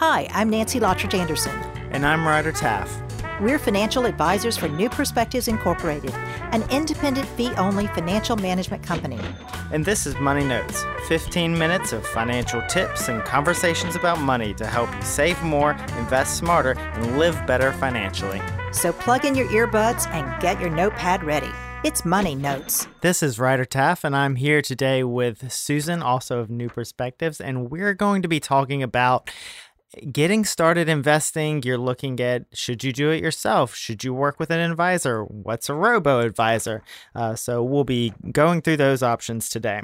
Hi, I'm Nancy Lottridge Anderson. And I'm Ryder Taff. We're financial advisors for New Perspectives Incorporated, an independent fee only financial management company. And this is Money Notes 15 minutes of financial tips and conversations about money to help you save more, invest smarter, and live better financially. So plug in your earbuds and get your notepad ready. It's Money Notes. This is Ryder Taff, and I'm here today with Susan, also of New Perspectives, and we're going to be talking about getting started investing, you're looking at should you do it yourself? Should you work with an advisor? What's a robo advisor? Uh, so we'll be going through those options today.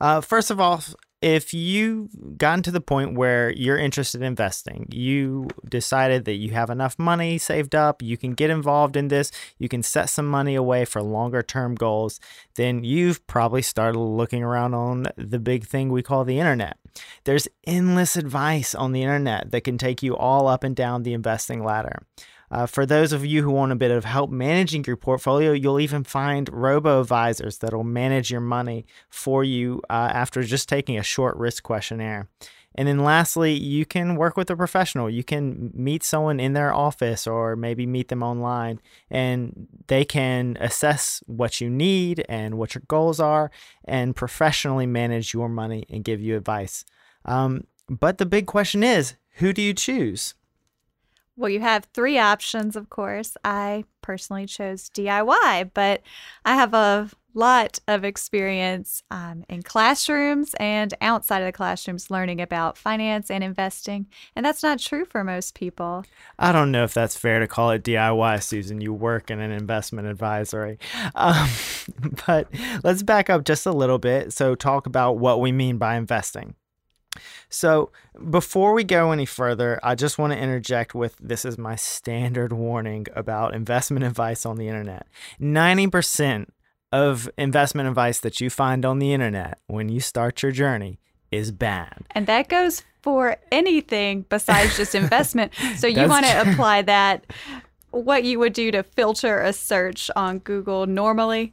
Uh, first of all, if you've gotten to the point where you're interested in investing, you decided that you have enough money saved up, you can get involved in this, you can set some money away for longer term goals, then you've probably started looking around on the big thing we call the internet. There's endless advice on the internet that can take you all up and down the investing ladder. Uh, for those of you who want a bit of help managing your portfolio, you'll even find robo advisors that'll manage your money for you uh, after just taking a short risk questionnaire. And then lastly, you can work with a professional. You can meet someone in their office or maybe meet them online, and they can assess what you need and what your goals are and professionally manage your money and give you advice. Um, but the big question is who do you choose? Well, you have three options, of course. I personally chose DIY, but I have a lot of experience um, in classrooms and outside of the classrooms learning about finance and investing. And that's not true for most people. I don't know if that's fair to call it DIY, Susan. You work in an investment advisory. Um, but let's back up just a little bit. So, talk about what we mean by investing. So, before we go any further, I just want to interject with this is my standard warning about investment advice on the internet. 90% of investment advice that you find on the internet when you start your journey is bad. And that goes for anything besides just investment. So, you want to apply that what you would do to filter a search on Google normally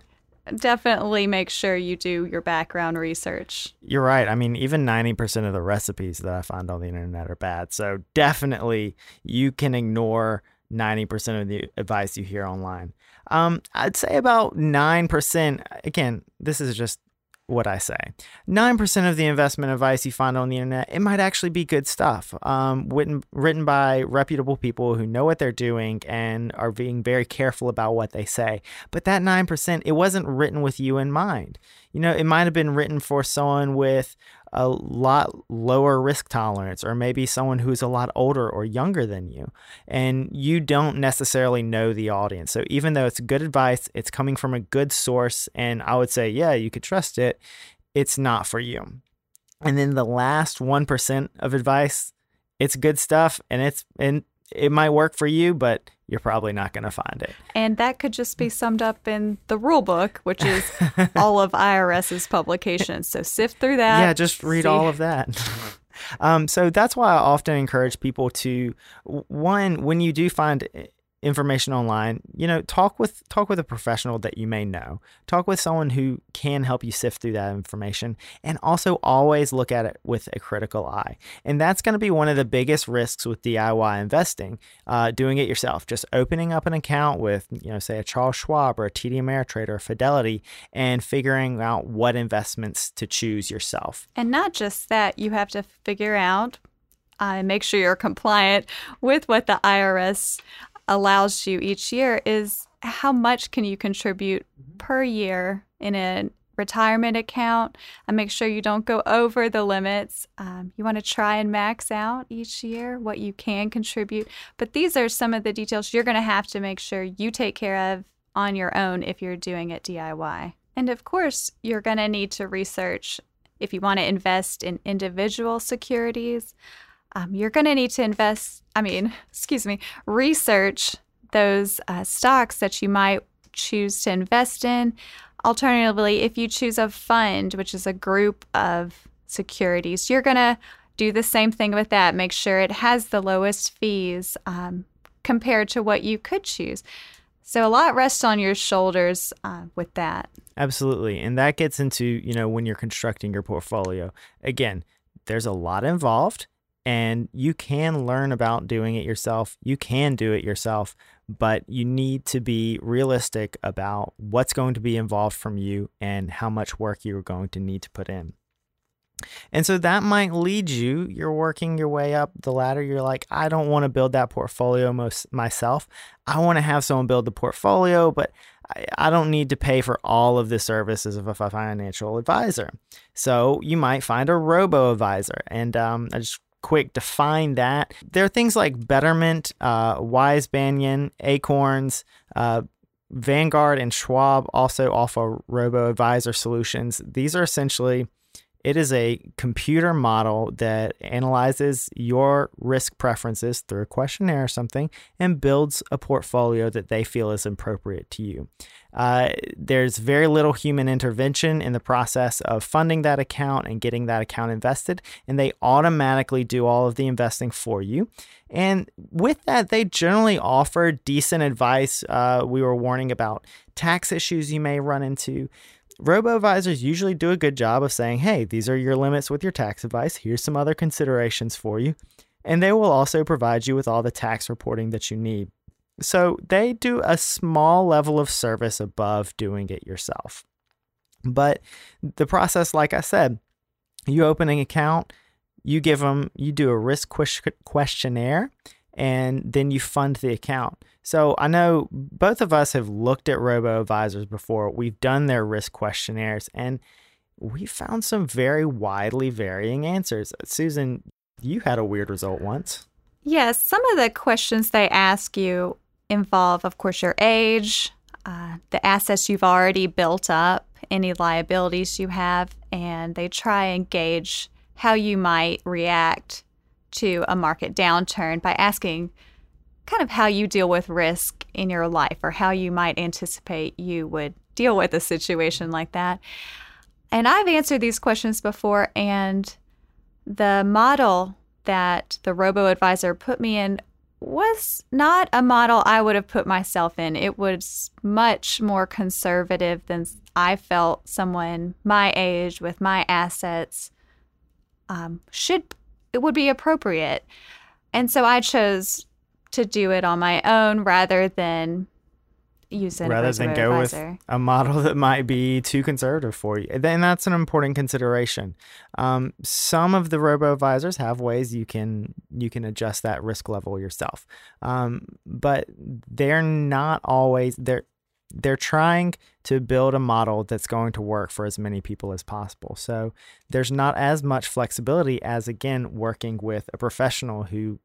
definitely make sure you do your background research. You're right. I mean, even 90% of the recipes that I find on the internet are bad. So definitely you can ignore 90% of the advice you hear online. Um, I'd say about 9%. Again, this is just what I say. 9% of the investment advice you find on the internet, it might actually be good stuff, um, written, written by reputable people who know what they're doing and are being very careful about what they say. But that 9%, it wasn't written with you in mind. You know, it might have been written for someone with a lot lower risk tolerance, or maybe someone who's a lot older or younger than you, and you don't necessarily know the audience. So even though it's good advice, it's coming from a good source, and I would say, yeah, you could trust it, it's not for you. And then the last 1% of advice, it's good stuff and it's and it might work for you, but you're probably not going to find it. And that could just be summed up in the rule book, which is all of IRS's publications. So sift through that. Yeah, just read see. all of that. um, so that's why I often encourage people to one, when you do find information online, you know, talk with talk with a professional that you may know. Talk with someone who can help you sift through that information and also always look at it with a critical eye. And that's going to be one of the biggest risks with DIY investing, uh, doing it yourself. Just opening up an account with, you know, say a Charles Schwab or a TD Ameritrade or Fidelity and figuring out what investments to choose yourself. And not just that, you have to figure out uh, make sure you're compliant with what the IRS allows you each year is how much can you contribute mm-hmm. per year in a retirement account and make sure you don't go over the limits. Um, you want to try and max out each year what you can contribute. But these are some of the details you're going to have to make sure you take care of on your own if you're doing it DIY. And of course, you're going to need to research if you want to invest in individual securities um, you're going to need to invest, I mean, excuse me, research those uh, stocks that you might choose to invest in. Alternatively, if you choose a fund, which is a group of securities, you're going to do the same thing with that. Make sure it has the lowest fees um, compared to what you could choose. So a lot rests on your shoulders uh, with that. Absolutely. And that gets into, you know, when you're constructing your portfolio. Again, there's a lot involved and you can learn about doing it yourself. You can do it yourself, but you need to be realistic about what's going to be involved from you and how much work you're going to need to put in. And so that might lead you, you're working your way up the ladder. You're like, I don't want to build that portfolio most, myself. I want to have someone build the portfolio, but I, I don't need to pay for all of the services of a financial advisor. So you might find a robo advisor. And um, I just quick define that. There are things like Betterment, uh, WiseBanyan, Acorns, uh, Vanguard, and Schwab also offer robo advisor solutions. These are essentially it is a computer model that analyzes your risk preferences through a questionnaire or something and builds a portfolio that they feel is appropriate to you. Uh, there's very little human intervention in the process of funding that account and getting that account invested, and they automatically do all of the investing for you. And with that, they generally offer decent advice. Uh, we were warning about tax issues you may run into. Robo advisors usually do a good job of saying, hey, these are your limits with your tax advice. Here's some other considerations for you. And they will also provide you with all the tax reporting that you need. So they do a small level of service above doing it yourself. But the process, like I said, you open an account, you give them, you do a risk questionnaire, and then you fund the account. So I know both of us have looked at robo advisors before. We've done their risk questionnaires and we found some very widely varying answers. Susan, you had a weird result once. Yes, some of the questions they ask you involve, of course, your age, uh, the assets you've already built up, any liabilities you have, and they try and gauge how you might react to a market downturn by asking kind of how you deal with risk in your life or how you might anticipate you would deal with a situation like that. And I've answered these questions before, and the model that the robo advisor put me in was not a model I would have put myself in. It was much more conservative than I felt someone my age with my assets um, should it would be appropriate. And so I chose to do it on my own rather than use it rather than go advisor. with a model that might be too conservative for you. And that's an important consideration. Um, some of the robo advisors have ways you can you can adjust that risk level yourself, um, but they're not always they're they're trying to build a model that's going to work for as many people as possible. So there's not as much flexibility as, again, working with a professional who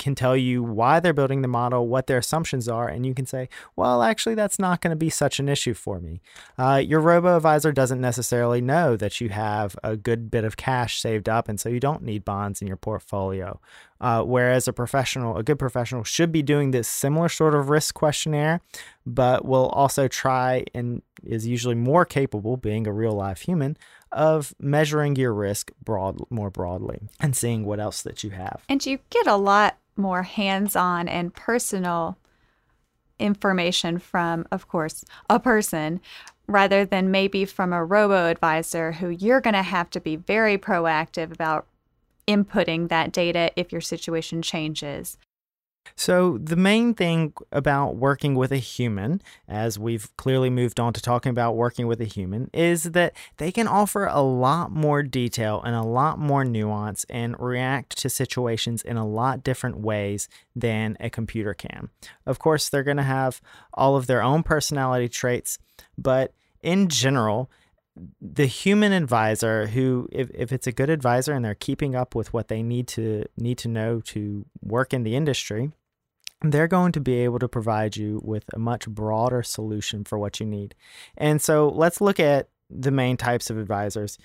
can tell you why they're building the model, what their assumptions are, and you can say, well, actually, that's not going to be such an issue for me. Uh, your robo advisor doesn't necessarily know that you have a good bit of cash saved up, and so you don't need bonds in your portfolio. Uh, whereas a professional, a good professional, should be doing this similar sort of risk questionnaire, but will also try and is usually more capable, being a real life human, of measuring your risk broad more broadly and seeing what else that you have. And you get a lot more hands on and personal information from, of course, a person rather than maybe from a robo advisor who you're going to have to be very proactive about inputting that data if your situation changes. So, the main thing about working with a human, as we've clearly moved on to talking about working with a human, is that they can offer a lot more detail and a lot more nuance and react to situations in a lot different ways than a computer can. Of course, they're going to have all of their own personality traits, but in general, the human advisor who if, if it's a good advisor and they're keeping up with what they need to need to know to work in the industry they're going to be able to provide you with a much broader solution for what you need. And so let's look at the main types of advisors.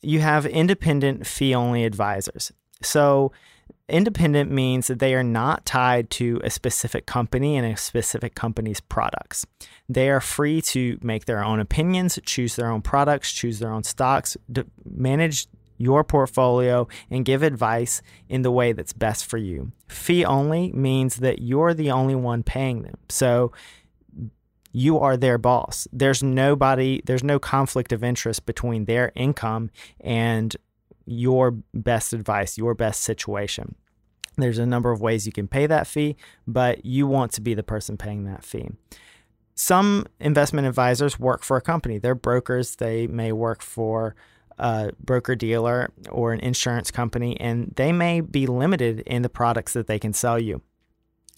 You have independent fee only advisors. So Independent means that they are not tied to a specific company and a specific company's products. They are free to make their own opinions, choose their own products, choose their own stocks, manage your portfolio, and give advice in the way that's best for you. Fee only means that you're the only one paying them. So you are their boss. There's nobody, there's no conflict of interest between their income and your best advice, your best situation. There's a number of ways you can pay that fee, but you want to be the person paying that fee. Some investment advisors work for a company. They're brokers. They may work for a broker dealer or an insurance company, and they may be limited in the products that they can sell you.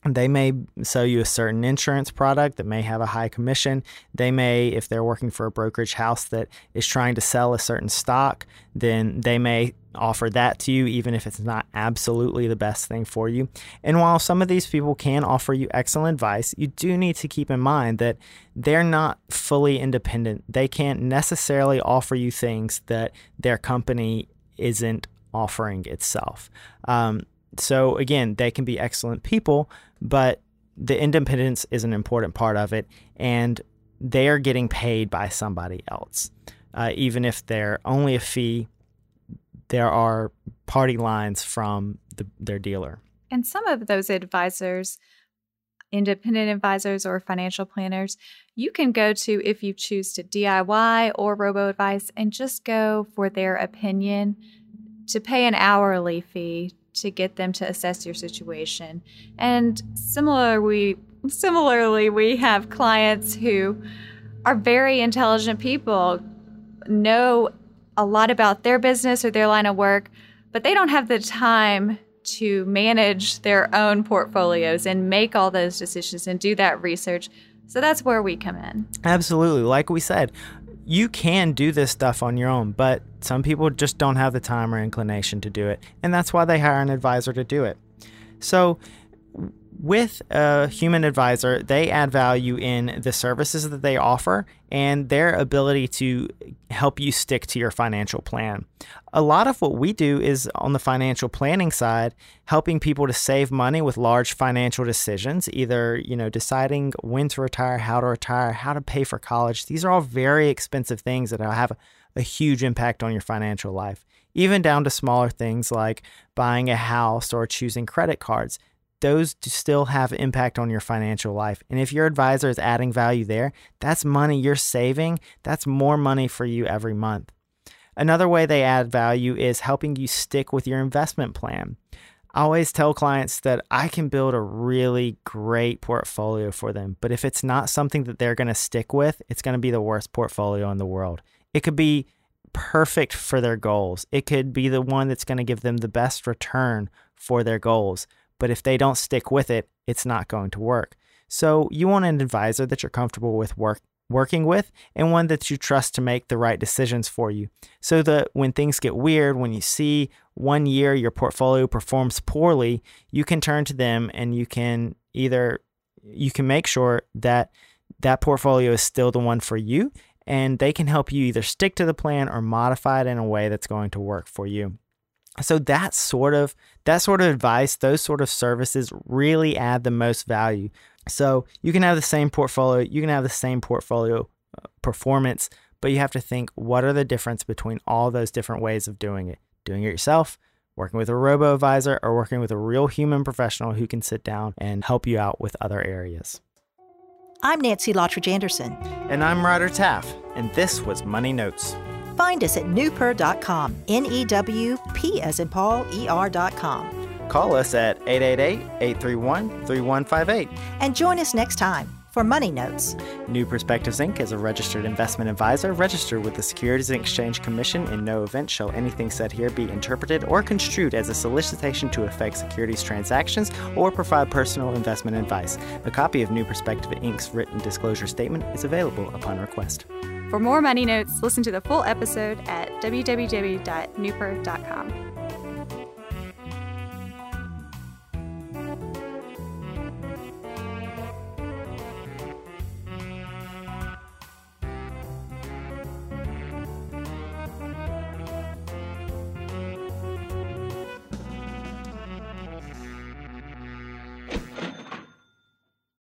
They may sell you a certain insurance product that may have a high commission. They may, if they're working for a brokerage house that is trying to sell a certain stock, then they may offer that to you, even if it's not absolutely the best thing for you. And while some of these people can offer you excellent advice, you do need to keep in mind that they're not fully independent. They can't necessarily offer you things that their company isn't offering itself. Um, so again, they can be excellent people, but the independence is an important part of it, and they are getting paid by somebody else. Uh, even if they're only a fee, there are party lines from the, their dealer. And some of those advisors, independent advisors or financial planners, you can go to if you choose to DIY or robo advice and just go for their opinion to pay an hourly fee to get them to assess your situation. And similar we similarly we have clients who are very intelligent people, know a lot about their business or their line of work, but they don't have the time to manage their own portfolios and make all those decisions and do that research. So that's where we come in. Absolutely. Like we said, you can do this stuff on your own, but some people just don't have the time or inclination to do it. And that's why they hire an advisor to do it. So, with a human advisor, they add value in the services that they offer and their ability to help you stick to your financial plan. A lot of what we do is on the financial planning side, helping people to save money with large financial decisions, either, you know, deciding when to retire, how to retire, how to pay for college. These are all very expensive things that have a huge impact on your financial life, even down to smaller things like buying a house or choosing credit cards those still have impact on your financial life. And if your advisor is adding value there, that's money you're saving. That's more money for you every month. Another way they add value is helping you stick with your investment plan. I always tell clients that I can build a really great portfolio for them, but if it's not something that they're going to stick with, it's going to be the worst portfolio in the world. It could be perfect for their goals. It could be the one that's going to give them the best return for their goals. But if they don't stick with it, it's not going to work. So you want an advisor that you're comfortable with work, working with and one that you trust to make the right decisions for you. So that when things get weird, when you see one year your portfolio performs poorly, you can turn to them and you can either you can make sure that that portfolio is still the one for you and they can help you either stick to the plan or modify it in a way that's going to work for you so that sort of that sort of advice those sort of services really add the most value. So you can have the same portfolio you can have the same portfolio uh, performance but you have to think what are the difference between all those different ways of doing it? Doing it yourself working with a robo advisor or working with a real human professional who can sit down and help you out with other areas. I'm nancy lottridge anderson and i'm ryder taff and this was money notes Find us at newper.com, N E W P as in Paul, E R.com. Call us at 888 831 3158. And join us next time for Money Notes. New Perspectives Inc. is a registered investment advisor registered with the Securities and Exchange Commission. In no event shall anything said here be interpreted or construed as a solicitation to effect securities transactions or provide personal investment advice. A copy of New Perspective Inc.'s written disclosure statement is available upon request. For more money notes, listen to the full episode at www.newper.com.